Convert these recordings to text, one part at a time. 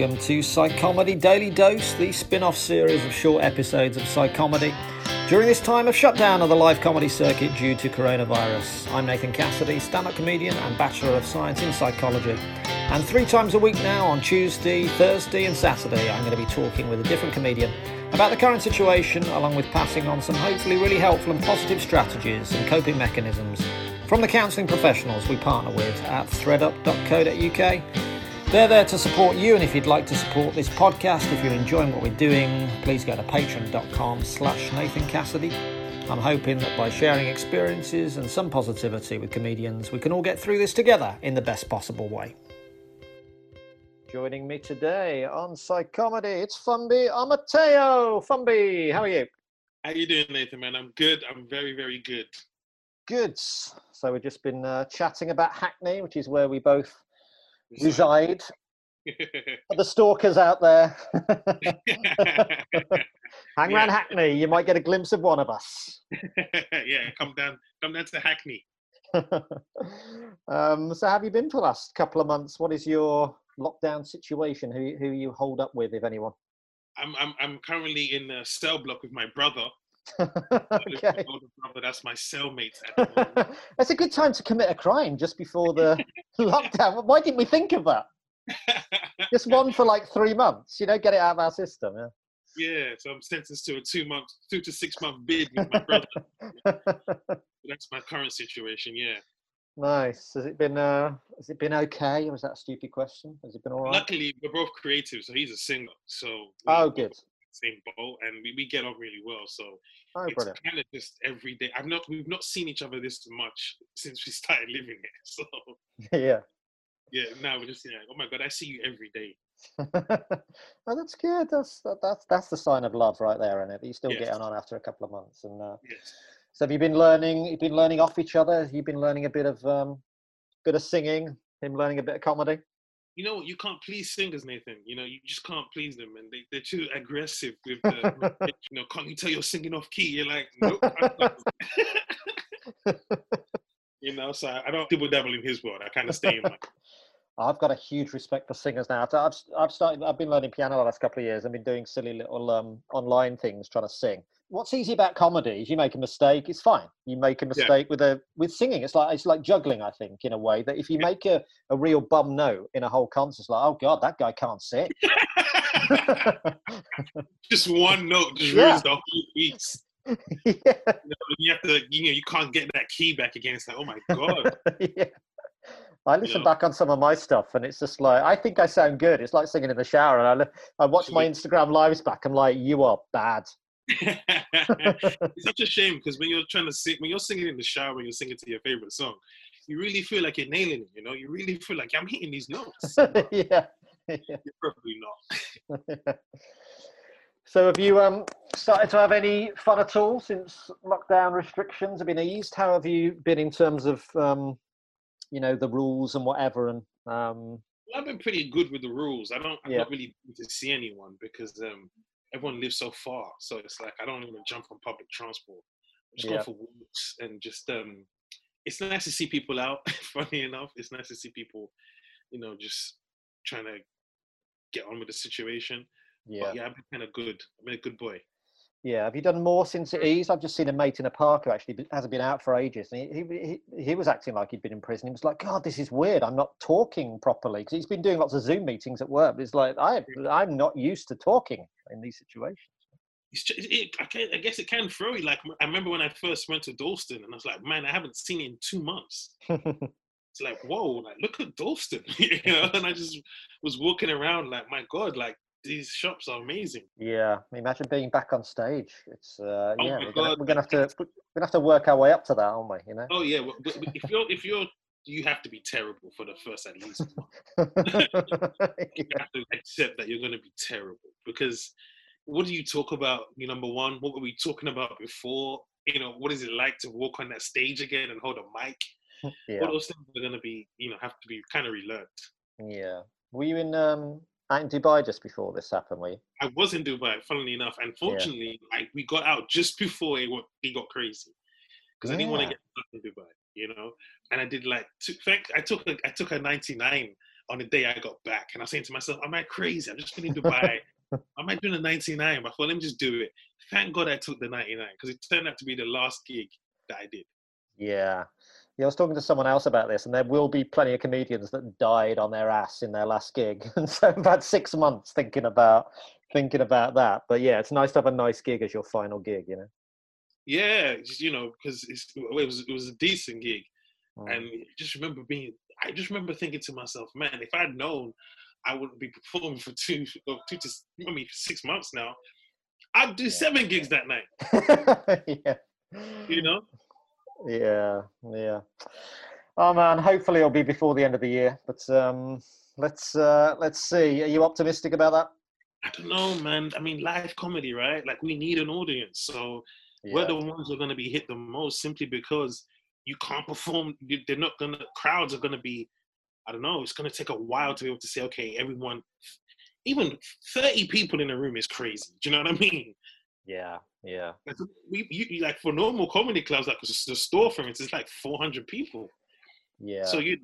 Welcome to Psychomedy Daily Dose, the spin off series of short episodes of Psychomedy. During this time of shutdown of the live comedy circuit due to coronavirus, I'm Nathan Cassidy, stand up comedian and Bachelor of Science in Psychology. And three times a week now, on Tuesday, Thursday, and Saturday, I'm going to be talking with a different comedian about the current situation, along with passing on some hopefully really helpful and positive strategies and coping mechanisms from the counselling professionals we partner with at threadup.co.uk. They're there to support you, and if you'd like to support this podcast, if you're enjoying what we're doing, please go to patreon.com slash Nathan Cassidy. I'm hoping that by sharing experiences and some positivity with comedians, we can all get through this together in the best possible way. Joining me today on Psychomedy, it's Fumbi Amateo. Fumbi, how are you? How are you doing, Nathan? Man, I'm good. I'm very, very good. Good. So we've just been uh, chatting about Hackney, which is where we both reside. For the stalkers out there, hang around Yeah. Hackney. You might get a glimpse of one of us. yeah, come down, come down to Hackney. um, so, have you been for the last couple of months? What is your lockdown situation? Who who you holed up with, if anyone? I'm, I'm, I'm currently in a cell block with my brother. I live with my okay. brother. That's my cellmate. At the moment. That's a good time to commit a crime just before the lockdown. Why didn't we think of that? Just one for like three months, you know, get it out of our system. yeah, Yeah, so I'm sentenced to a two month, two to six month bid with my brother. That's my current situation. Yeah. nice. Has it been? Uh, has it been okay? Or was that a stupid question? Has it been all right? Luckily, we're both creative, so he's a singer. So Oh, good. Same boat, and we, we get on really well. So Oh, it's kind of just every day. I've not we've not seen each other this much since we started living here. So yeah. yeah, now we're just know, oh my god, I see you every day. oh, that's good. That's that, that's that's the sign of love right there, isn't it? That you still Yes. getting on after a couple of months. And uh, Yes. so, have you been learning? You've been learning off each other. You've been learning a bit of um, bit of singing. Him learning a bit of comedy. You know, what? you can't please singers, Nathan. You know, you just can't please them, and they they're too aggressive with the. you know, can't you tell you're singing off key? You're like, nope. I can't." you know, so I don't double dabble in his world. I kind of stay in my. I've got a huge respect for singers now. I've I've started. I've been learning piano the last couple of years. I've been doing silly little um, online things trying to sing. What's easy about comedy is you make a mistake, it's fine. You make a mistake with a with singing. It's like it's like juggling, I think, in a way that if you Yeah. make a, a real bum note in a whole concert, it's like, oh god, that guy can't sing. just one note just Yeah. ruins the whole piece. yeah, You, know, you have to, you know, you can't get that key back again. It's like, oh my god. yeah. I listen know? back on some of my stuff, and it's just like I think I sound good. It's like singing in the shower, and I I watch my Instagram lives back. I'm like, you are bad. it's such a shame because when you're trying to sing, when you're singing in the shower, when you're singing to your favorite song, you really feel like you're nailing it. You know, you really feel like I'm hitting these notes. yeah. You're probably not. so have you um started to have any fun at all since lockdown restrictions have been eased? How have you been in terms of um you know the rules and whatever and um Well, I've been pretty good with the rules. I don't. I'm Yeah. not really need to see anyone because um, everyone lives so far. So it's like I don't even jump on public transport. I'm just Yeah. going for walks and just um, it's nice to see people out. Funny enough, it's nice to see people, you know, just trying to get on with the situation. yeah. But yeah, I've been kind of good. I've been a good boy. Yeah, have you done more since hmm. it eased? I've just seen a mate in a park who actually hasn't been out for ages, and he, he he was acting like he'd been in prison. He was like, "God, this is weird. I'm not talking properly." Because he's been doing lots of Zoom meetings at work. But it's like I I'm not used to talking in these situations. It's just, it, I, can, I guess it can throw you. Like I remember when I first went to Dalston, and I was like, man, I haven't seen it in two months. It's like, whoa, like look at Dalston, you know. And I just was walking around like, my God, like these shops are amazing. yeah, imagine being back on stage. It's uh, Oh yeah, we're gonna, we're gonna have to we're gonna have to work our way up to that, aren't we? You know. Oh yeah, but if you're if you're you have to be terrible for the first at least you have to accept that you're going to be terrible because what do you talk about? You number one, what were we talking about before? You know, what is it like to walk on that stage again and hold a mic? yeah. All those things are going to be, you know, have to be kind of relearned. Yeah. Were you in um out in Dubai just before this happened? Were you? I was in Dubai, funnily enough. and Unfortunately, like we got out just before it, it got crazy because I didn't want to get stuck in Dubai, you know. And I did like, two, in fact, I took a, I took a 99 on the day I got back, and I was saying to myself, "Am I crazy? I'm just going to Dubai. Am I doing a 99?" But I thought, let me just do it. Thank God I took the 99 because it turned out to be the last gig that I did. Yeah. Yeah, I was talking to someone else about this, and there will be plenty of comedians that died on their ass in their last gig, and so I've had six months thinking about thinking about that. But yeah, it's nice to have a nice gig as your final gig, you know. Yeah, just, you know, because it was it was a decent gig. Mm. and just remember being i just remember thinking to myself man if i'd known i wouldn't be performing for two or two to i mean six months now i'd do Yeah. seven gigs that night yeah. you know Yeah, yeah. Oh man, hopefully it'll be before the end of the year. But um, let's uh, let's see. Are you optimistic about that? i don't know man i mean live comedy right like we need an audience so we're the ones who are going to be hit the most simply because you can't perform they're not going to crowds are going to be i don't know it's going to take a while to be able to say okay everyone even 30 people in a room is crazy do you know what i mean yeah, yeah, Like, we, you, like for normal comedy clubs, like the store, for instance, it's like 400 people. yeah. So you,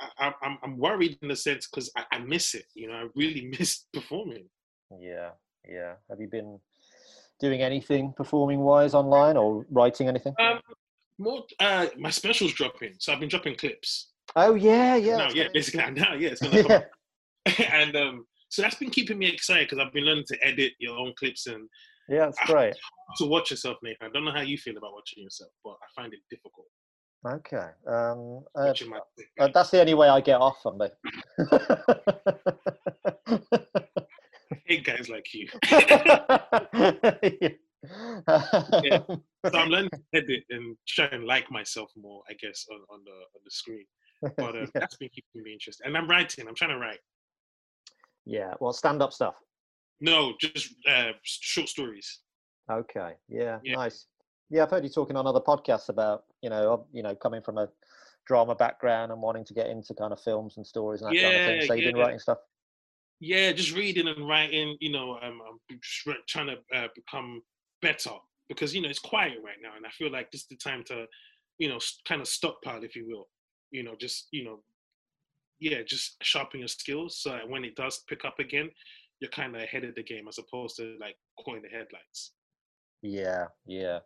I, I- I'm, I'm worried in a sense because I, I miss it. You know, I really miss performing. Yeah, yeah. Have you been doing anything performing wise online or writing anything? Um, more, uh, my specials dropping, so I've been dropping clips. oh yeah, yeah. now, yeah, basically now, yeah, it's yeah, and um, so that's been keeping me excited because I've been learning to edit your own clips and yeah, that's great. to watch yourself, Nathan. I don't know how you feel about watching yourself, but I find it difficult Okay. Um, uh, uh, that's the only way I get off on me. I hate guys like you. Yeah. so I'm learning to edit and try and like myself more, I guess, on, on the on the screen. But uh, Yeah. that's been keeping me interested. And I'm writing. I'm trying to write. yeah, well, stand up stuff. No, just uh, short stories. Okay. Yeah, Yeah. Nice. Yeah, I've heard you talking on other podcasts about you know you know coming from a drama background and wanting to get into kind of films and stories and that kind of thing. Yeah, So you've been writing stuff. Yeah, just reading and writing. You know, um, I'm tr- trying to uh, become better because you know it's quiet right now, and I feel like this is the time to, you know, kind of stockpile, if you will. You know, just you know, yeah, just sharpen your skills so when it does pick up again, you're kind of ahead of the game as opposed to like in the headlights. Yeah, yeah.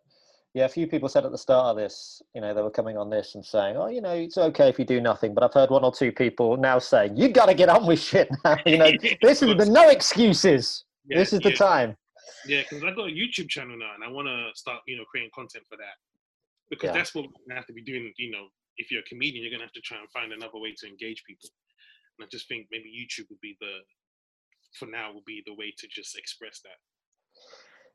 Yeah, a few people said at the start of this, you know, they were coming on this and saying, "Oh, you know, it's okay if you do nothing." But I've heard one or two people now saying, "You got to get on with shit now." You know, this is the no excuses. Yeah, this is the time. Yeah, because I've got a YouTube channel now, and I want to start, you know, creating content for that. Because Yeah. that's what we have to be doing. You know, if you're a comedian, you're gonna have to try and find another way to engage people. And I just think maybe YouTube would be the, for now, would be the way to just express that.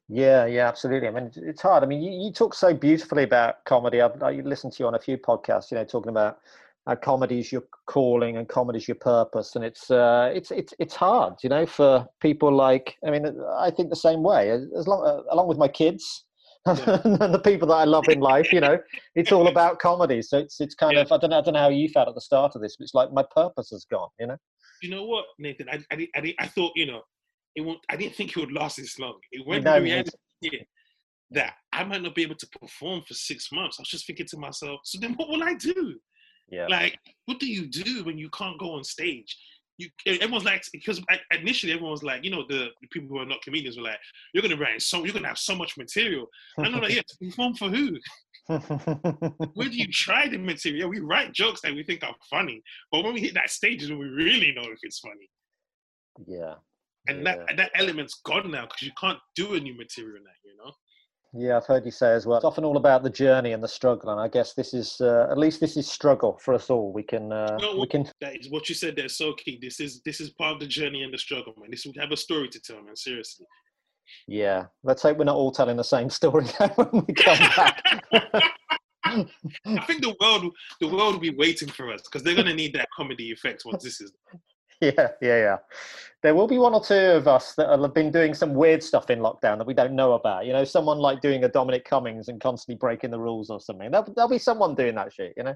Yeah, yeah, absolutely. I mean, it's- hard. I mean, you, you talk so beautifully about comedy. I've I listened to you on a few podcasts, you know, talking about how comedy is your calling and comedy is your purpose, and it's uh, it's it's it's hard, you know, for people like. I mean, I think the same way. As as long uh, along with my kids Yeah. and the people that I love in life, you know, it's all about comedy. So it's it's kind Yeah. of I don't know I don't know how you felt at the start of this, but it's like my purpose has gone, you know. You know what, Nathan? I, I, I, I thought, you know, it won't. I didn't think it would last this long. It went to me reality yeah, that I might not be able to perform for six months. I was just thinking to myself, so then what will I do? Yeah, like what do you do when you can't go on stage you everyone's like because initially everyone was like you know the, the people who are not comedians were like you're gonna write so you're gonna have so much material and i'm like yeah perform for who do you try the material we write jokes that we think are funny but when we hit that stage is when we really know if it's funny yeah. and yeah. that that element's gone now because you can't do a new material now you know Yeah, I've heard you say as well. It's often all about the journey and the struggle, and I guess this is uh, at least this is struggle for us all. We can uh, No, we can that is what you said there so key this is this is part of the journey and the struggle man this would have a story to tell man seriously yeah. Let's hope we're not all telling the same story when we come back. I think the world, the world will be waiting for us because they're gonna need that comedy effect once this is. Yeah, yeah, yeah. There will be one or two of us that have been doing some weird stuff in lockdown that we don't know about. You know, someone like doing a Dominic Cummings and constantly breaking the rules or something. There'll, there'll be someone doing that shit. You know.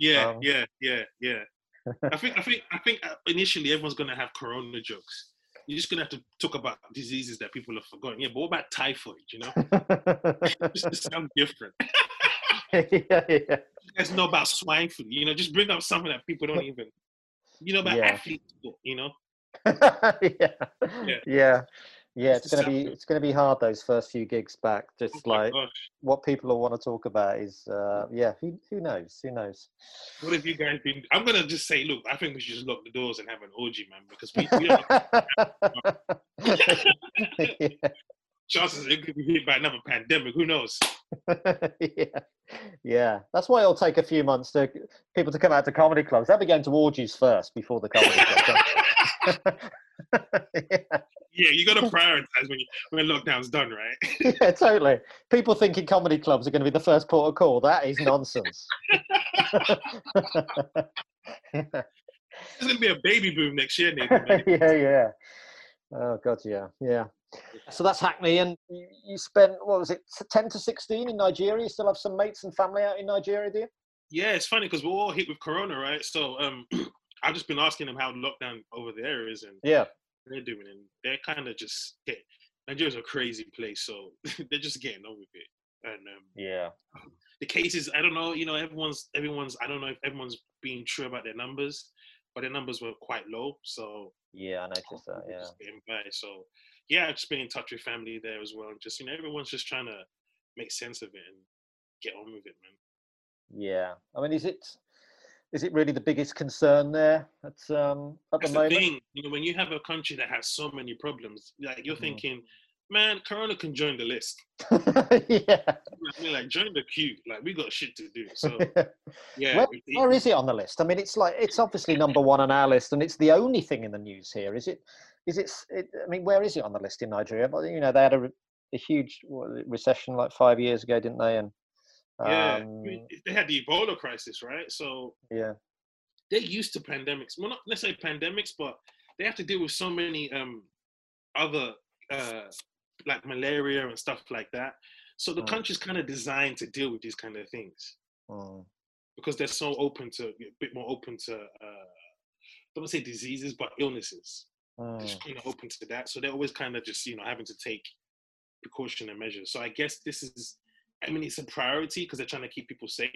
Yeah, um, yeah, yeah, yeah. I think, I think, I think uh, initially everyone's gonna have Corona jokes. You're just gonna have to talk about diseases that people have forgotten. Yeah, but what about typhoid? You know, just sound different. yeah, yeah. You guys know about swine flu. You know, just bring up something that people don't even you know about yeah. athletes, you know. yeah. yeah, yeah, yeah. It's, gonna be it's gonna be hard those first few gigs back. Just oh like gosh. what people will want to talk about is uh, yeah. Who who knows? Who knows? What have you guys been? I'm gonna just say, look, I think we should just lock the doors and have an orgy, man, because we. we yeah. Chances it could be hit by another pandemic. Who knows? yeah, yeah. That's why it'll take a few months to people to come out to comedy clubs. They'll be going to orgies first before the comedy club. Yeah. yeah, you got to prioritize when you, when lockdown's done, right? yeah, totally. People thinking comedy clubs are going to be the first port of call. That is nonsense. There's going to be a baby boom next year, Nathan. yeah, yeah. Oh god, yeah, yeah. So that's Hackney, and you, you spent what was it, ten to sixteen in Nigeria? You still have some mates and family out in Nigeria, do you? Yeah, it's funny because we're all hit with Corona, right? So um, I've just been asking them how lockdown over there is, and yeah, they're doing, and they're kind of just get, Nigeria's a crazy place, so they're just getting on with it. And um, yeah, the cases, I don't know, you know, everyone's everyone's, I don't know if everyone's being true about their numbers, but their numbers were quite low. So yeah, I noticed that. Yeah, by. So yeah, I've just been in touch with family there as well. Just you know, everyone's just trying to make sense of it and get on with it, man. Yeah, I mean, is it is it really the biggest concern there at um at That's the moment? The thing. You know, when you have a country that has so many problems, like you're mm. thinking, man, Corona can join the list. yeah. I mean, like join the queue. Like we got shit to do. So yeah. Where, where is it on the list? I mean, it's like it's obviously number one on our list, and it's the only thing in the news here. Is it? Is it? it I mean, where is it on the list in Nigeria? But you know, they had a, a huge recession like five years ago, didn't they? And yeah, um, they had the Ebola crisis, right? So yeah, they're used to pandemics. Well, not necessarily pandemics, but they have to deal with so many um, other uh, like malaria and stuff like that. So the mm. country's kind of designed to deal with these kind of things mm. because they're so open to a bit more open to uh, don't say diseases but illnesses. Mm. They're kind of open to that, so they're always kind of just you know having to take precautionary measures. So I guess this is, I mean, it's a priority because they're trying to keep people safe.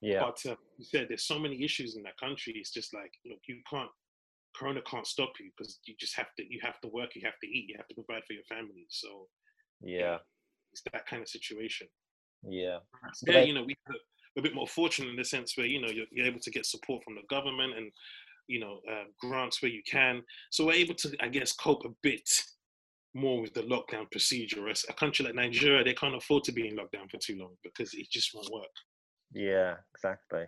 Yeah. But uh, you said there's so many issues in that country. It's just like look, you can't corona can't stop you because you just have to you have to work you have to eat you have to provide for your family so yeah it's that kind of situation yeah yeah you know we a bit more fortunate in the sense where you know you're, you're, able to get support from the government and you know uh, grants where you can so we're able to i guess cope a bit more with the lockdown procedure as a country like nigeria they can't afford to be in lockdown for too long because it just won't work yeah exactly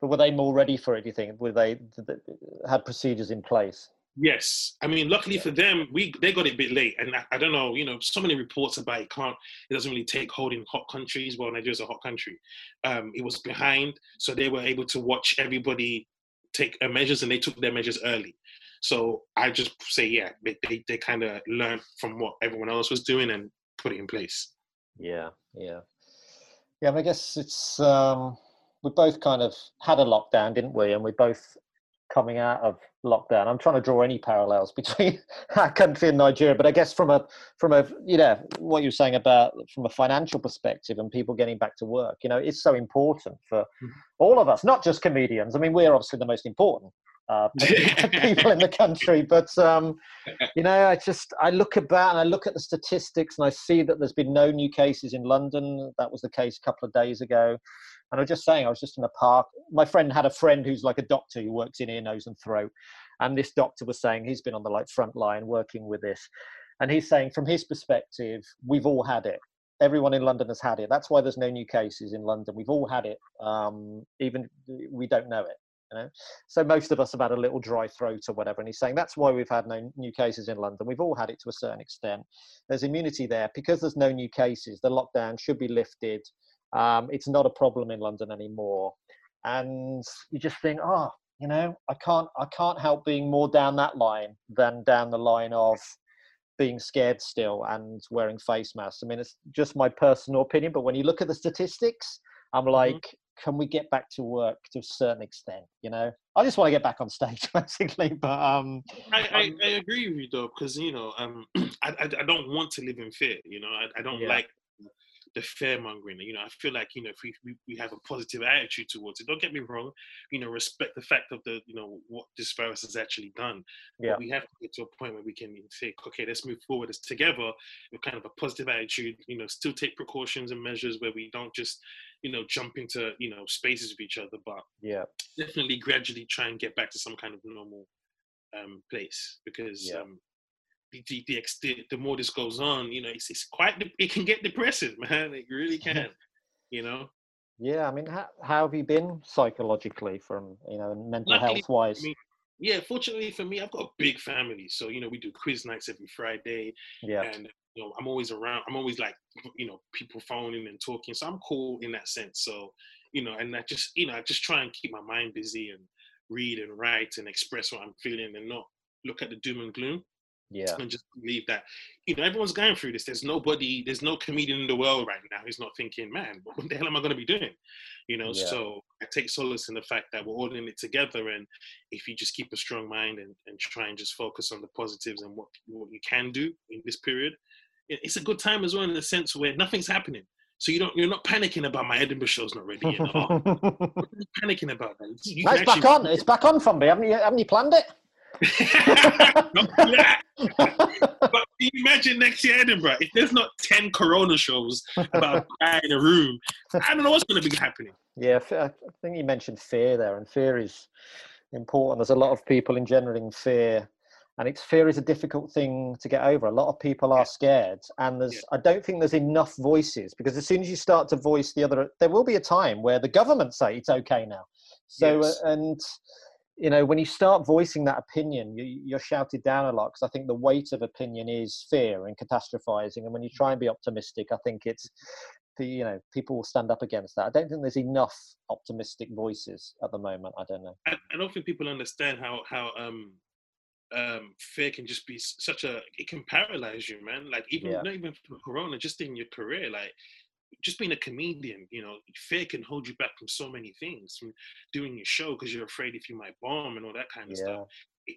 but were they more ready for it? Do you think? Were they, they had procedures in place? Yes, I mean, luckily for them, we they got it a bit late, and I, I, don't know, you know, so many reports about it can't. It doesn't really take hold in hot countries. Well, Nigeria's a hot country. Um, it was behind, so they were able to watch everybody take uh, measures, and they took their measures early. So I just say, yeah, they they, they kind of learned from what everyone else was doing and put it in place. Yeah, yeah, yeah. I guess it's. um we both kind of had a lockdown, didn't we? And we both coming out of lockdown. I'm trying to draw any parallels between our country and Nigeria, but I guess from a from a you know what you're saying about from a financial perspective and people getting back to work, you know, it's so important for mm-hmm. all of us, not just comedians. I mean, we're obviously the most important uh, people in the country, but um, you know, I just I look about and I look at the statistics and I see that there's been no new cases in London. That was the case a couple of days ago. And I was just saying, I was just in the park. My friend had a friend who's like a doctor who works in ear, nose, and throat. And this doctor was saying he's been on the like front line working with this. And he's saying, from his perspective, we've all had it. Everyone in London has had it. That's why there's no new cases in London. We've all had it, um, even we don't know it. You know? So most of us have had a little dry throat or whatever. And he's saying that's why we've had no new cases in London. We've all had it to a certain extent. There's immunity there because there's no new cases. The lockdown should be lifted Um, it's not a problem in London anymore, and you just think, oh, you know, I can't, I can't help being more down that line than down the line of being scared still and wearing face masks. I mean, it's just my personal opinion, but when you look at the statistics, I'm mm-hmm. like, mm-hmm. can we get back to work to a certain extent? You know, I just want to get back on stage, basically. But um, I, I, um, I agree with you though, because you know, um, I, I, I don't want to live in fear. You know, I, I don't yeah. like the fear mongering. You know, I feel like you know if we, we, we have a positive attitude towards it. Don't get me wrong. You know, respect the fact of the you know what this virus has actually done. Yeah. But we have to get to a point where we can say, okay, let's move forward as together with kind of a positive attitude. You know, still take precautions and measures where we don't just you know jump into you know spaces with each other, but yeah, definitely gradually try and get back to some kind of normal um place because yeah. um the, the, the, the more this goes on, you know, it's, it's quite, it can get depressing, man. It really can, you know? Yeah. I mean, how, how have you been psychologically from, you know, mental health wise? I mean, yeah, fortunately for me, I've got a big family. So, you know, we do quiz nights every Friday. Yeah. And, you know, I'm always around. I'm always like, you know, people phoning and talking. So I'm cool in that sense. So, you know, and I just, you know, I just try and keep my mind busy and read and write and express what I'm feeling and not look at the doom and gloom yeah and just believe that you know everyone's going through this there's nobody there's no comedian in the world right now who's not thinking man what the hell am i going to be doing you know yeah. so i take solace in the fact that we're all in it together and if you just keep a strong mind and, and try and just focus on the positives and what, what you can do in this period it's a good time as well in the sense where nothing's happening so you don't you're not panicking about my Edinburgh show's not ready. You know? panicking about that. You no, it's back on. It's back on from me. Haven't you? Haven't you planned it? But imagine next year Edinburgh if there's not ten Corona shows about a in a room? I don't know what's going to be happening. Yeah, I think you mentioned fear there, and fear is important. There's a lot of people in engendering fear, and it's fear is a difficult thing to get over. A lot of people are scared, and there's yeah. I don't think there's enough voices because as soon as you start to voice the other, there will be a time where the government say it's okay now. So yes. uh, and you know when you start voicing that opinion you, are shouted down a lot because i think the weight of opinion is fear and catastrophizing and when you try and be optimistic i think it's you know people will stand up against that. I don't think there's enough optimistic voices at the moment i don't know. I, I don't think people understand how how um um fear can just be such a it can paralyze you man. Like even yeah. not even for corona just in your career like just being a comedian, you know, fear can hold you back from so many things, from doing your show because you're afraid if you might bomb and all that kind of yeah. stuff.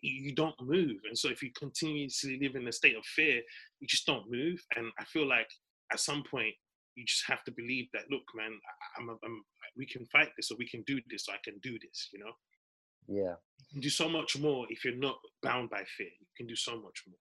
You don't move, and so if you continuously live in a state of fear, you just don't move. And I feel like at some point you just have to believe that. Look, man, I'm, I'm we can fight this, or we can do this, or I can do this. You know. Yeah. You can do so much more if you're not bound by fear. You can do so much more.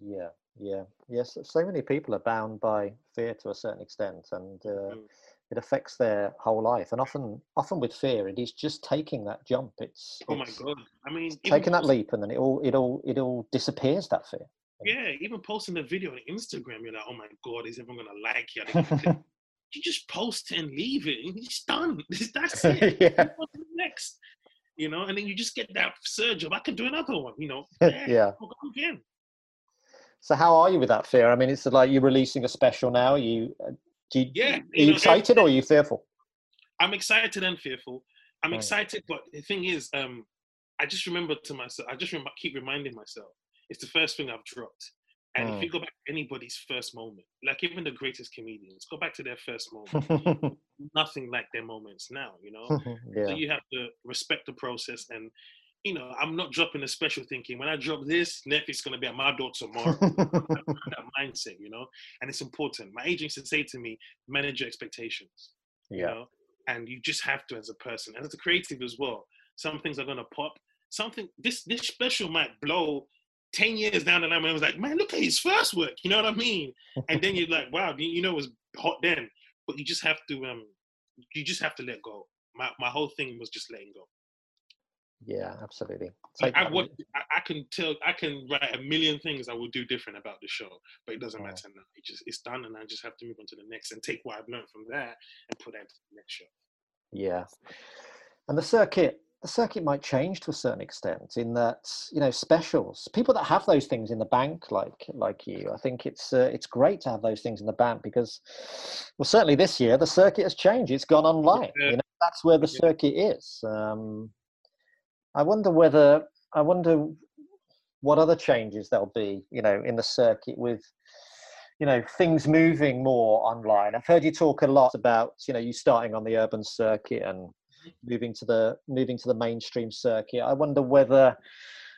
Yeah, yeah, yes. So many people are bound by fear to a certain extent, and uh, mm. it affects their whole life. And often, often with fear, it is just taking that jump. It's oh my god! I mean, taking that leap, and then it all, it all, it all disappears. That fear. Yeah, even posting a video on Instagram, you're like, oh my god, is everyone gonna like you? you just post and leave it, and it's done. That's it. yeah. Next, you know, and then you just get that surge of I can do another one. You know, yeah. yeah. again. So how are you with that fear? I mean, it's like you're releasing a special now. Are you, uh, do you, yeah, are you, know, excited or are you fearful? I'm excited and fearful. I'm right. excited, but the thing is, um, I just remember to myself. I just remember, keep reminding myself, it's the first thing I've dropped. And if you go back to anybody's first moment, like even the greatest comedians, go back to their first moment. nothing like their moments now, you know. yeah. So you have to respect the process and you know, I'm not dropping a special thinking. When I drop this, Netflix is going to be at my door tomorrow. that mindset, you know, and it's important. My agents say to me, manage your expectations. Yeah. You know, and you just have to as a person, and as a creative as well. Some things are going to pop. Something this this special might blow. 10 years down the line, when I was like, man, look at his first work. You know what I mean? And then you're like, wow, you know, it was hot then. But you just have to, um, you just have to let go. My, my whole thing was just letting go. Yeah, absolutely. Like I, would, I, can tell, I can write a million things I would do different about the show, but it doesn't yeah. matter now. It just it's done, and I just have to move on to the next and take what I've learned from that and put that to the next show. Yeah, and the circuit, the circuit might change to a certain extent in that you know specials people that have those things in the bank like like you i think it's uh, it's great to have those things in the bank because well certainly this year the circuit has changed it's gone online yeah. you know that's where the circuit is um, i wonder whether i wonder what other changes there'll be you know in the circuit with you know things moving more online i've heard you talk a lot about you know you starting on the urban circuit and moving to the moving to the mainstream circuit. I wonder whether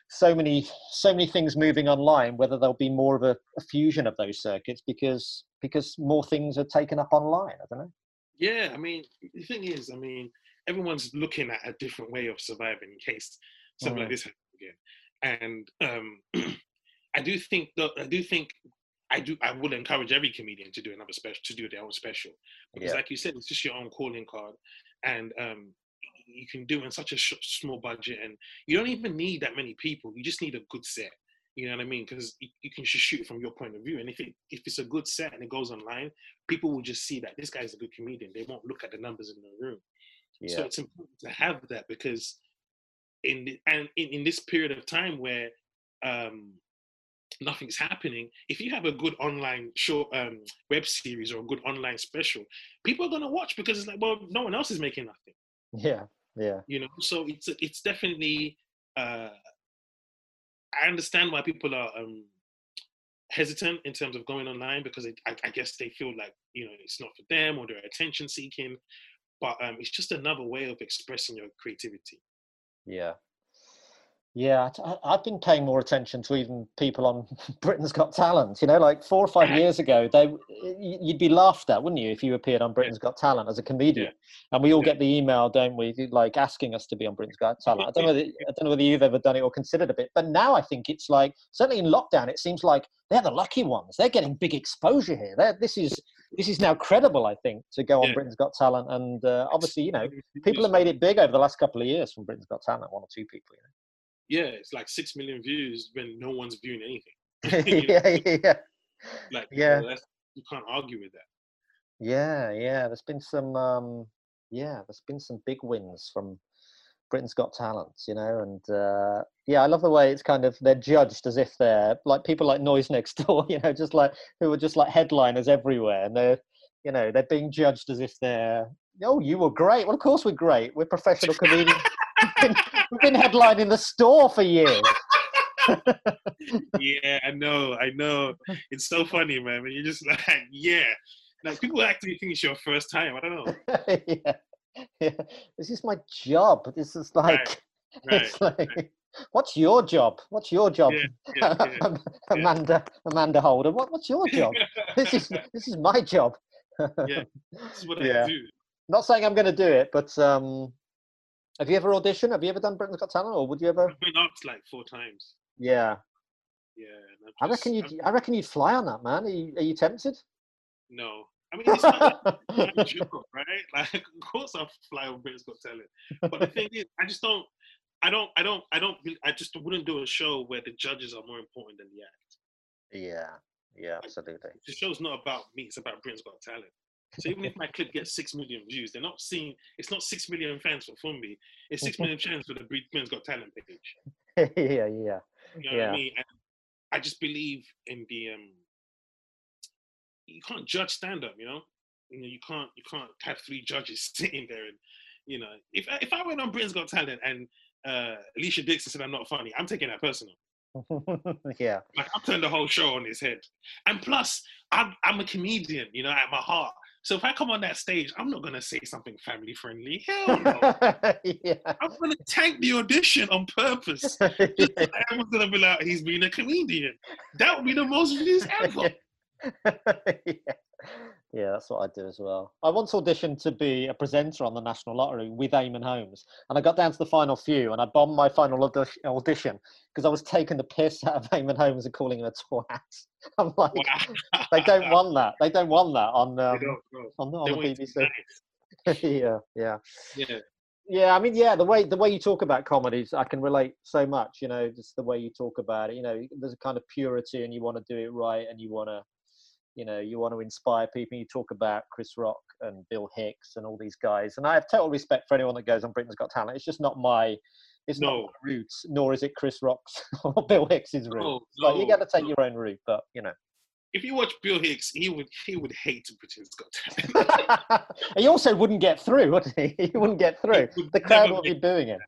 so many so many things moving online, whether there'll be more of a, a fusion of those circuits because because more things are taken up online. I don't know. Yeah, I mean, the thing is, I mean, everyone's looking at a different way of surviving in case something mm. like this happens again. And um, I do think that I do think I do I would encourage every comedian to do another special to do their own special because, yeah. like you said, it's just your own calling card, and um, you can do it in such a sh- small budget, and you don't even need that many people. You just need a good set. You know what I mean? Because you, you, can just shoot from your point of view, and if it if it's a good set and it goes online, people will just see that this guy's a good comedian. They won't look at the numbers in the room. Yeah. So it's important to have that because in the, and in, in this period of time where um, nothing's happening if you have a good online short um, web series or a good online special people are going to watch because it's like well no one else is making nothing. Yeah yeah. You know so it's it's definitely uh i understand why people are um hesitant in terms of going online because I, I guess they feel like you know it's not for them or they're attention seeking but um it's just another way of expressing your creativity. Yeah yeah, I've been paying more attention to even people on Britain's Got Talent. You know, like four or five years ago, they you'd be laughed at, wouldn't you, if you appeared on Britain's Got Talent as a comedian? Yeah. And we all yeah. get the email, don't we, like asking us to be on Britain's Got Talent. I don't know whether I don't know whether you've ever done it or considered a bit, but now I think it's like certainly in lockdown, it seems like they're the lucky ones. They're getting big exposure here. They're, this is this is now credible, I think, to go on yeah. Britain's Got Talent. And uh, obviously, you know, people have made it big over the last couple of years from Britain's Got Talent. One or two people, you know yeah, it's like six million views when no one's viewing anything. yeah, yeah. Like yeah, you, know, you can't argue with that. Yeah, yeah. There's been some, um, yeah, there's been some big wins from Britain's Got Talent, you know, and uh, yeah, I love the way it's kind of they're judged as if they're like people like Noise Next Door, you know, just like who are just like headliners everywhere, and they're, you know, they're being judged as if they're, oh, you were great. Well, of course we're great. We're professional comedians. We've been headlining the store for years. yeah, I know, I know. It's so funny, man. You're just like, yeah. Like people actually think it's your first time. I don't know. yeah. yeah. This is my job. This is like, right. it's like right. what's your job? What's your job, yeah, yeah, Amanda? Amanda Holden. What, what's your job? this is this is my job. yeah, this is what I do. Not saying I'm going to do it, but um, have you ever auditioned? Have you ever done Britain's Got Talent, or would you ever? I've been asked like four times. Yeah. Yeah. Just, I reckon you. I reckon you'd fly on that, man. Are you, are you tempted? No. I mean, it's not joke, right? Like, of course I'll fly on Britain's Got Talent. But the thing is, I just don't. I don't. I don't. I don't. I just wouldn't do a show where the judges are more important than the act. Yeah. Yeah. Absolutely. The show's not about me. It's about Britain's Got Talent. So even if my clip gets six million views, they're not seeing. It's not six million fans for Fumbi. It's six million fans for the Britain's Got Talent page. yeah, yeah, you know yeah. I mean? And I just believe in the um. You can't judge stand up, you know. You know, you can't you can't have three judges sitting there and you know if if I went on Britain's Got Talent and uh, Alesha Dixon said I'm not funny, I'm taking that personal. yeah. Like I'll turn the whole show on his head. And plus, I'm I'm a comedian, you know, at my heart. So if I come on that stage, I'm not gonna say something family friendly. Hell no. yeah. I'm gonna tank the audition on purpose. yeah. Everyone's gonna be like, he's being a comedian. That would be the most views ever. yeah. Yeah, that's what I do as well. I once auditioned to be a presenter on the National Lottery with Eamonn Holmes, and I got down to the final few, and I bombed my final audition because I was taking the piss out of Eamonn Holmes and calling him a twat. I'm like, wow. they don't want that. They don't want that on um, on, on the BBC. yeah, yeah, yeah. Yeah, I mean, yeah, the way the way you talk about comedies, I can relate so much. You know, just the way you talk about it. You know, there's a kind of purity, and you want to do it right, and you want to you know you want to inspire people you talk about chris rock and Bill Hicks and all these guys. And I have total respect for anyone that goes on Britain's Got Talent. It's just not my it's No. not my roots, nor is it Chris Rock's or Bill Hicks's route. No, It's like you got to take no. your own route, but you know. If you watch Bill Hicks, he would he would hate Britain's Got Talent. he also wouldn't get through, would he? He wouldn't get through. would The crowd would be booing him.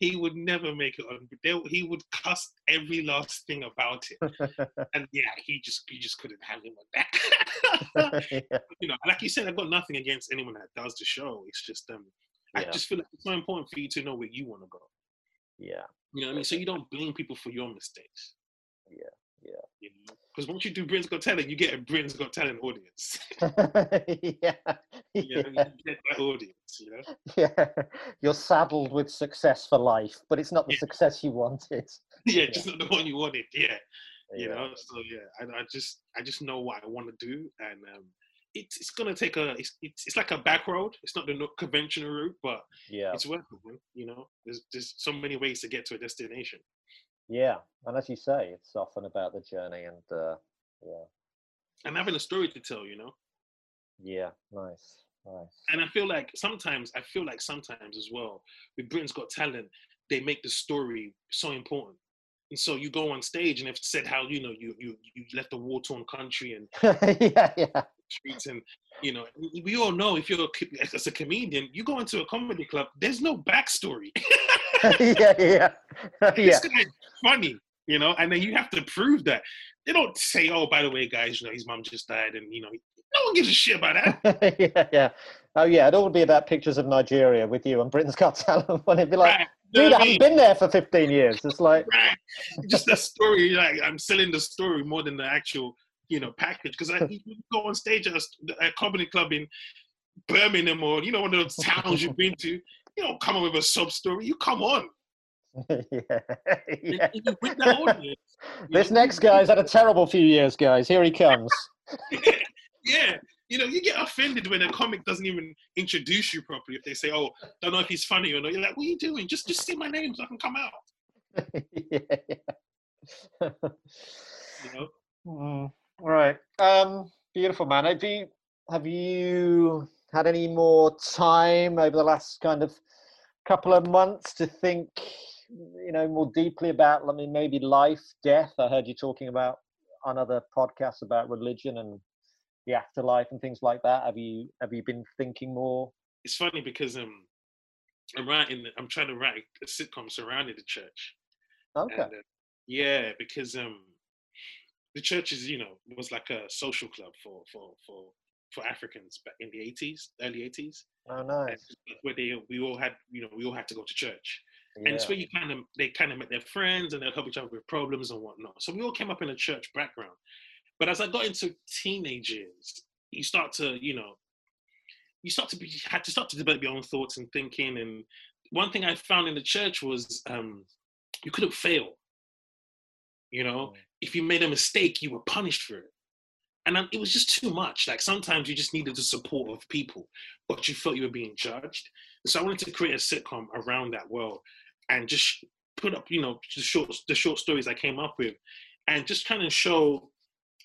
He would never make it on. They, he would cuss every last thing about it, and yeah, he just he just couldn't have him with that. yeah. you know, like you said, I've got nothing against anyone that does the show. It's just um, I just feel like it's so important for you to know where you want to go. yeah. You know what I mean? So you don't blame people for your mistakes. Yeah, yeah. You know, because once you do Britain's Got Talent, you get a Britain's Got Talent audience. yeah. you, know, yeah. you get that audience. You know. Yeah. You're saddled with success for life, but it's not the Yeah. success you wanted. Yeah, just not the one you wanted. Yeah. you Yeah. know so yeah I, I just i just know what i want to do and um it's it's gonna take a it's, it's it's like a back road it's not the conventional route but Yeah. it's worth it you know there's there's so many ways to get to a destination Yeah. And as you say, it's often about the journey and uh yeah. and having a story to tell you know Yeah. Nice. Nice. and i feel like sometimes i feel like sometimes as well with britain's got talent they make the story so important and so you go on stage and they've said how you know you you you left a war-torn country and yeah, yeah. streets and you know we all know if you're a, as a comedian you go into a comedy club there's no backstory yeah, yeah. yeah. this guy's funny you know and then you have to prove that they don't say oh by the way guys you know his mom just died and you know no one gives a shit about that yeah, yeah. Oh, yeah. It all would be about pictures of Nigeria with you and Britain's Got Talent. When it'd be like, right You know dude, I haven't been there for 15 years. It's like, right just the story like i'm selling the story more than the actual you know package because i you go on stage at a, st- a comedy club in birmingham or you know one of those towns you've been to you don't come up with a sub story you come on yeah, yeah. And you audience. you This know? next guy's had a terrible few years, guys. Here he comes. yeah, you know, you get offended when a comic doesn't even introduce you properly. If they say, "Oh, don't know if he's funny or not," you're like, "What are you doing? Just, just say my name so I can come out." yeah, yeah. You know, Mm, right. Um, beautiful, man. Have you have you had any more time over the last kind of couple of months to think, you know, more deeply about, I mean, maybe life, death? I heard you talking about on other podcasts about religion and the afterlife and things like that. Have you have you been thinking more? it's funny because um, I'm writing, I'm trying to write a sitcom surrounding the church. Okay. And, uh, yeah, because um, the church is, you know, was like a social club for for for for Africans back in the 80s, early 80s, Oh, nice. where they we all had, you know, we all had to go to church. and it's where you kind of they kind of met their friends and they'll help each other with problems and whatnot. So we all came up in a church background. But as I got into teenage years, you start to, you know, you start to be had to start to develop your own thoughts and thinking. And one thing I found in the church was um, you couldn't fail. You know, Mm. if you made a mistake, you were punished for it. And um, it was just too much. Like sometimes you just needed the support of people, but you felt you were being judged. So I wanted to create a sitcom around that world and just put up, you know, the short the short stories I came up with, and just kind of show,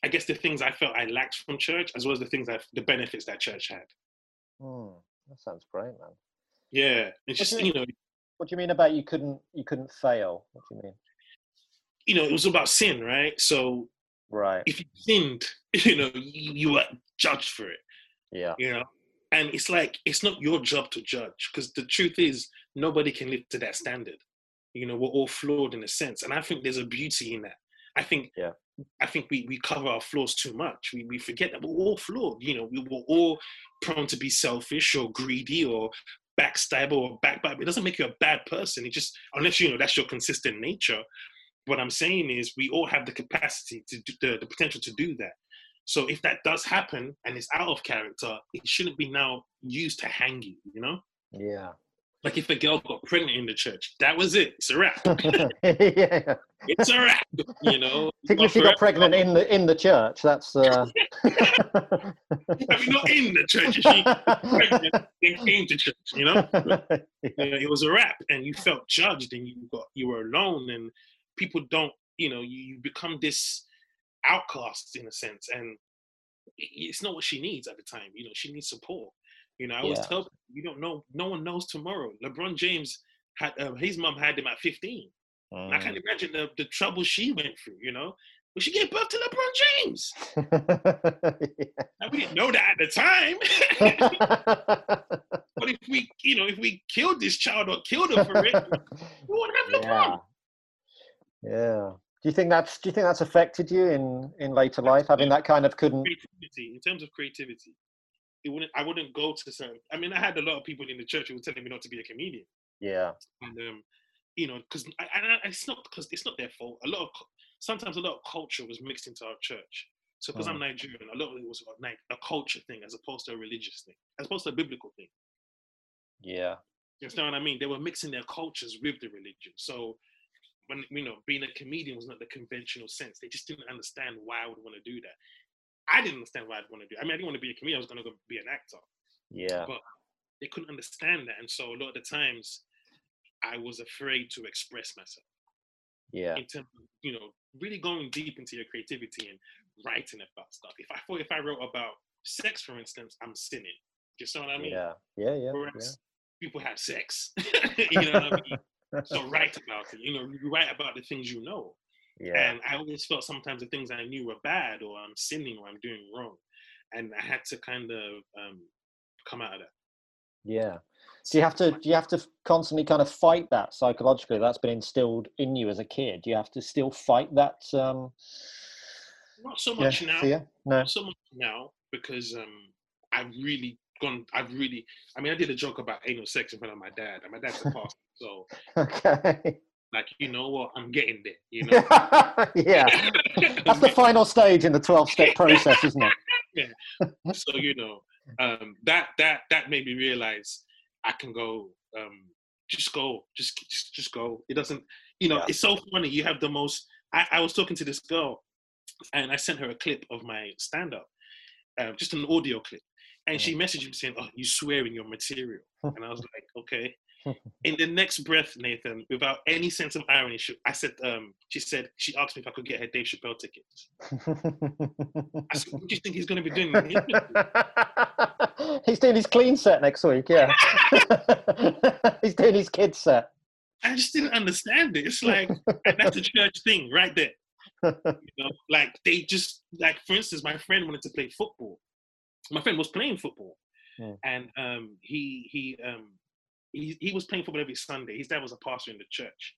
I guess, the things I felt I lacked from church, as well as the things that the benefits that church had. Hmm, that sounds great, man. Yeah, it's just you you know, What do you mean about you couldn't you couldn't fail? What do you mean? you know, it was about sin, right? So Right. if you sinned, you know, you, you were judged for it. Yeah. you know? And it's like it's not your job to judge because the truth is nobody can live to that standard. You know we're all flawed in a sense and i think there's a beauty in that. I think Yeah. i think we, we cover our flaws too much. We, we forget that we're all flawed. You know we were all prone to be selfish or greedy or backstab or backbite. It doesn't make you a bad person. It just unless you know that's your consistent nature. What i'm saying is we all have the capacity to do the, the potential to do that so if that does happen and it's out of character, it shouldn't be now used to hang you, you know? Yeah. Like if a girl got pregnant in the church, that was it. It's a wrap. yeah. It's a wrap, you know? Particularly if she got pregnant in the in the church. That's uh I mean, not in the church. She pregnant and came to church, you know? You know, It was a wrap, and you felt judged, and you got you were alone, and people don't, you know, you, you become this outcast in a sense, and it's not what she needs at the time. You know, she needs support. You know, I always Yeah. tell people, you don't know, no one knows tomorrow. LeBron James had um, his mom had him at 15. Mm. I can't imagine the, the trouble she went through, you know. But she gave birth to LeBron James. Now, we didn't know that at the time. but if we, you know, if we killed this child or killed her for it, we wouldn't have LeBron. yeah. Do you think that's do you think that's affected you in in later life having that kind of couldn't Creativity, in terms of creativity, it wouldn't. I wouldn't go to certain. I mean, I had a lot of people in the church who were telling me not to be a comedian. yeah and um, you know, because it's not because it's not their fault. A lot of sometimes a lot of culture was mixed into our church. So because I'm Mm. Nigerian, a lot of it was like a culture thing as opposed to a religious thing, as opposed to a biblical thing. yeah You understand what I mean? They were mixing their cultures with the religion. So when you know, being a comedian was not the conventional sense. They just didn't understand why I would want to do that. I didn't understand why I'd want to do. I mean, I didn't want to be a comedian. I was going to go be an actor. yeah But they couldn't understand that, and so a lot of the times, I was afraid to express myself yeah in terms of you know really going deep into your creativity and writing about stuff. If I thought if I wrote about sex, for instance, I'm sinning. You see what I mean? yeah yeah yeah Whereas people have sex, you know what I mean? So write about it. You know, you write about the things you know. yeah And I always felt sometimes the things I knew were bad or I'm sinning or I'm doing wrong. And I had to kind of um, come out of that. yeah do you have to do you have to constantly kind of fight that psychologically that's been instilled in you as a kid do you have to still fight that um Not so yeah, much now. fear? no Not so much now because um, I've really gone. I've really. I mean, I did a joke about anal sex in front of my dad, and my dad's a pastor, so okay like, you know what? I'm getting there. You know. yeah that's the final stage in the 12 step process isn't it yeah. so you know um, that that that made me realize I can go. Um, just go. Just just just go. It doesn't. You know, Yeah. it's so funny. You have the most. I, I was talking to this girl, and I sent her a clip of my stand up, uh, just an audio clip, and she messaged me saying, "Oh, you swear in your material," and I was like, "Okay." In the next breath, Nathan, without any sense of irony, she, I said, um, she said, she asked me if I could get her Dave Chappelle tickets. I said, what do you think he's going to be doing? in the interview?" He's doing his clean set next week, yeah. He's doing his kids set. I just didn't understand it. It's like that's a church thing right there. You know, like they just like for instance, my friend wanted to play football. My friend was playing football, and um, he he um, he he was playing football every Sunday. His dad was a pastor in the church,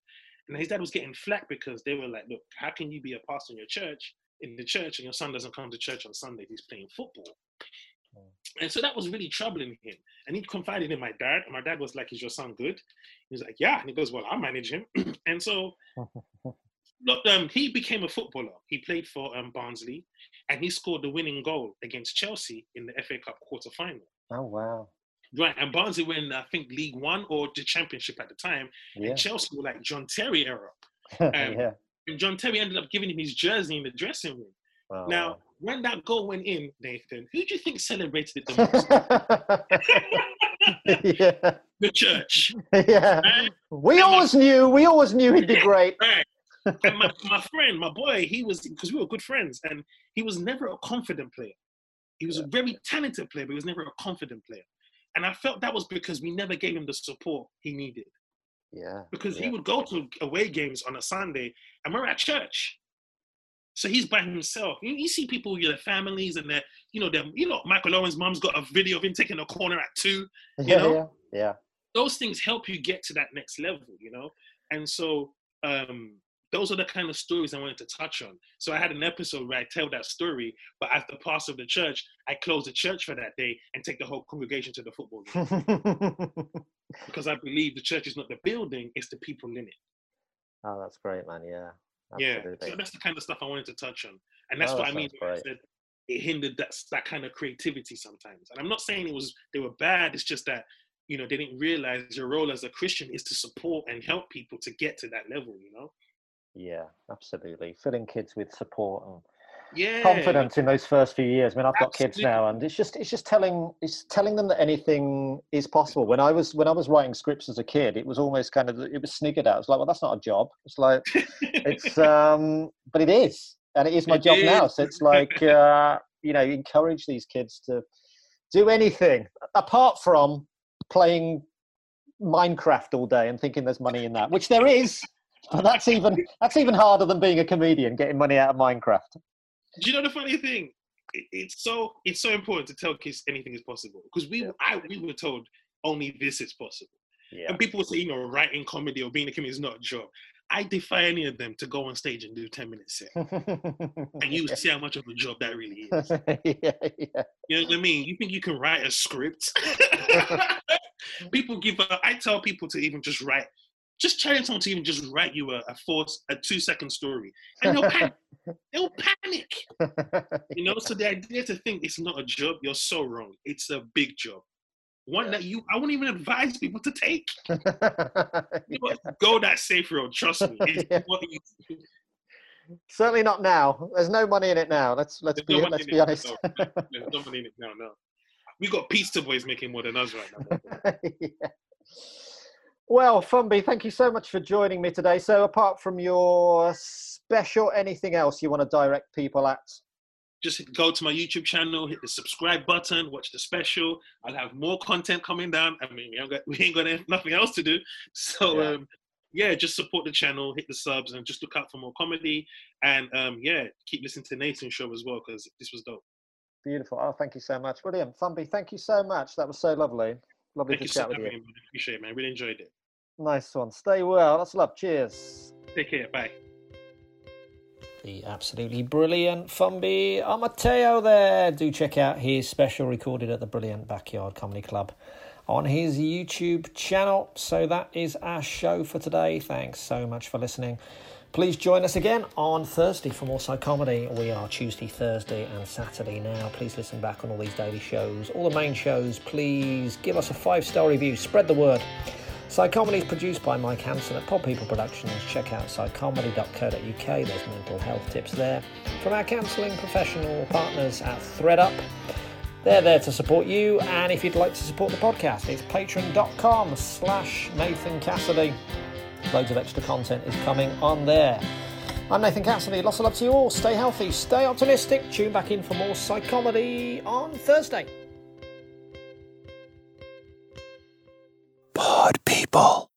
and his dad was getting flack because they were like, "Look, how can you be a pastor in your church in the church and your son doesn't come to church on Sunday? He's playing football." And so that was really troubling him. And he confided in my dad. And my dad was like, Is your son good? He was like, Yeah. And he goes, Well, I'll manage him. and so look, um, he became a footballer. He played for um, Barnsley and he scored the winning goal against Chelsea in the FA Cup quarter final. Oh wow. Right. And Barnsley were in, I think, League One or the Championship at the time. Yeah. And Chelsea were like John Terry era. um, yeah. And John Terry ended up giving him his jersey in the dressing room. Oh, Now, when that goal went in, Nathan, who do you think celebrated it the most? yeah. the church. Yeah. Right? We And always knew, we always knew he'd be great. Right. And my, my friend, my boy, he was because we were good friends, and he was never a confident player. He was a very talented player, but he was never a confident player. And I felt that was because we never gave him the support he needed. Yeah. Because Yeah. he would go to away games on a Sunday, and we're at church. So he's by himself. You, you see people with their families and their, you know, them. You know, Michael Owen's mom's got a video of him taking a corner at two. Yeah. know? Yeah. Yeah. those things help you get to that next level, you know? And so um those are the kind of stories I wanted to touch on. So I had an episode where I tell that story, but as the pastor of the church, I close the church for that day and take the whole congregation to the football game. because I believe the church is not the building, it's the people in it. oh, that's great, man. Yeah. Yeah. So that's the kind of stuff I wanted to touch on. And that's Oh, what that I mean I said it hindered that that kind of creativity sometimes. And I'm not saying it was they were bad, it's just that you know, they didn't realize your role as a Christian is to support and help people to get to that level, you know? Yeah, absolutely. Filling kids with support and Yeah. confidence in those first few years. I mean, I've got kids now, and it's just it's just telling it's telling them that anything is possible. When I was when I was writing scripts as a kid, it was almost kind of it was sniggered at. It's like, well, that's not a job. It's like it's um, but it is, and it is my It job now. So it's like uh, you know encourage these kids to do anything apart from playing Minecraft all day and thinking there's money in that, which there is. But that's even that's even harder than being a comedian, getting money out of Minecraft. Do you know the funny thing? It's so it's so important to tell kids anything is possible because we yeah. I, we were told only this is possible. Yeah. And people say, you know, writing comedy or being a comedian is not a job. I defy any of them to go on stage and do 10 minutes set. and you yeah. see how much of a job that really is. yeah, yeah. You know what I mean? You think you can write a script? people give up. I tell people to even just write, just challenge someone to even just write you a, a four, a two second story. And they'll panic. they'll panic. You know, so the idea to think it's not a job, you're so wrong. It's a big job one that you I wouldn't even advise people to take. yeah. Go that safe road, trust me. Yeah. Certainly not now. There's no money in it now. Let's let's There's be no let's be honest. No. There's no money in it now. No, we got pizza boys making more than us right now. yeah. Well, Fumbi, thank you so much for joining me today. So, apart from your special, anything else you want to direct people at? just go to my YouTube channel, hit the subscribe button, watch the special. I'll have more content coming down. I mean, we ain't got, we ain't got nothing else to do. So, yeah. Um, yeah, just support the channel, hit the subs, and just look out for more comedy. And um, yeah, keep listening to Nathan's show as well because this was dope. Beautiful. Oh, thank you so much. Brilliant. Fumbi, thank you so much. That was so lovely. Lovely thank to chat with you. Appreciate it, man. Really enjoyed it. Nice one. Stay well. That's love. Cheers. Take care. Bye the absolutely brilliant Fumbi Amateo there. Do check out his special recorded at the Brilliant Backyard Comedy Club on his YouTube channel. So that is our show for today. Thanks so much for listening. Please join us again on Thursday for more Side Psychomedy. We are Tuesday, Thursday, and Saturday now. Please listen back on all these daily shows, all the main shows. Please give us a five star review, spread the word. Psychomedy is produced by Mike Hanson at Pod People Productions. Check out psychomedy.co.uk, there's mental health tips there. From our counselling professional partners at ThreadUp, they're there to support you, and if you'd like to support the podcast, it's patreon.com slash Nathan Cassidy. Loads of extra content is coming on there. I'm Nathan Cassidy. Lots of love to you all. Stay healthy, stay optimistic. Tune back in for more Psychomedy on Thursday. Pod people.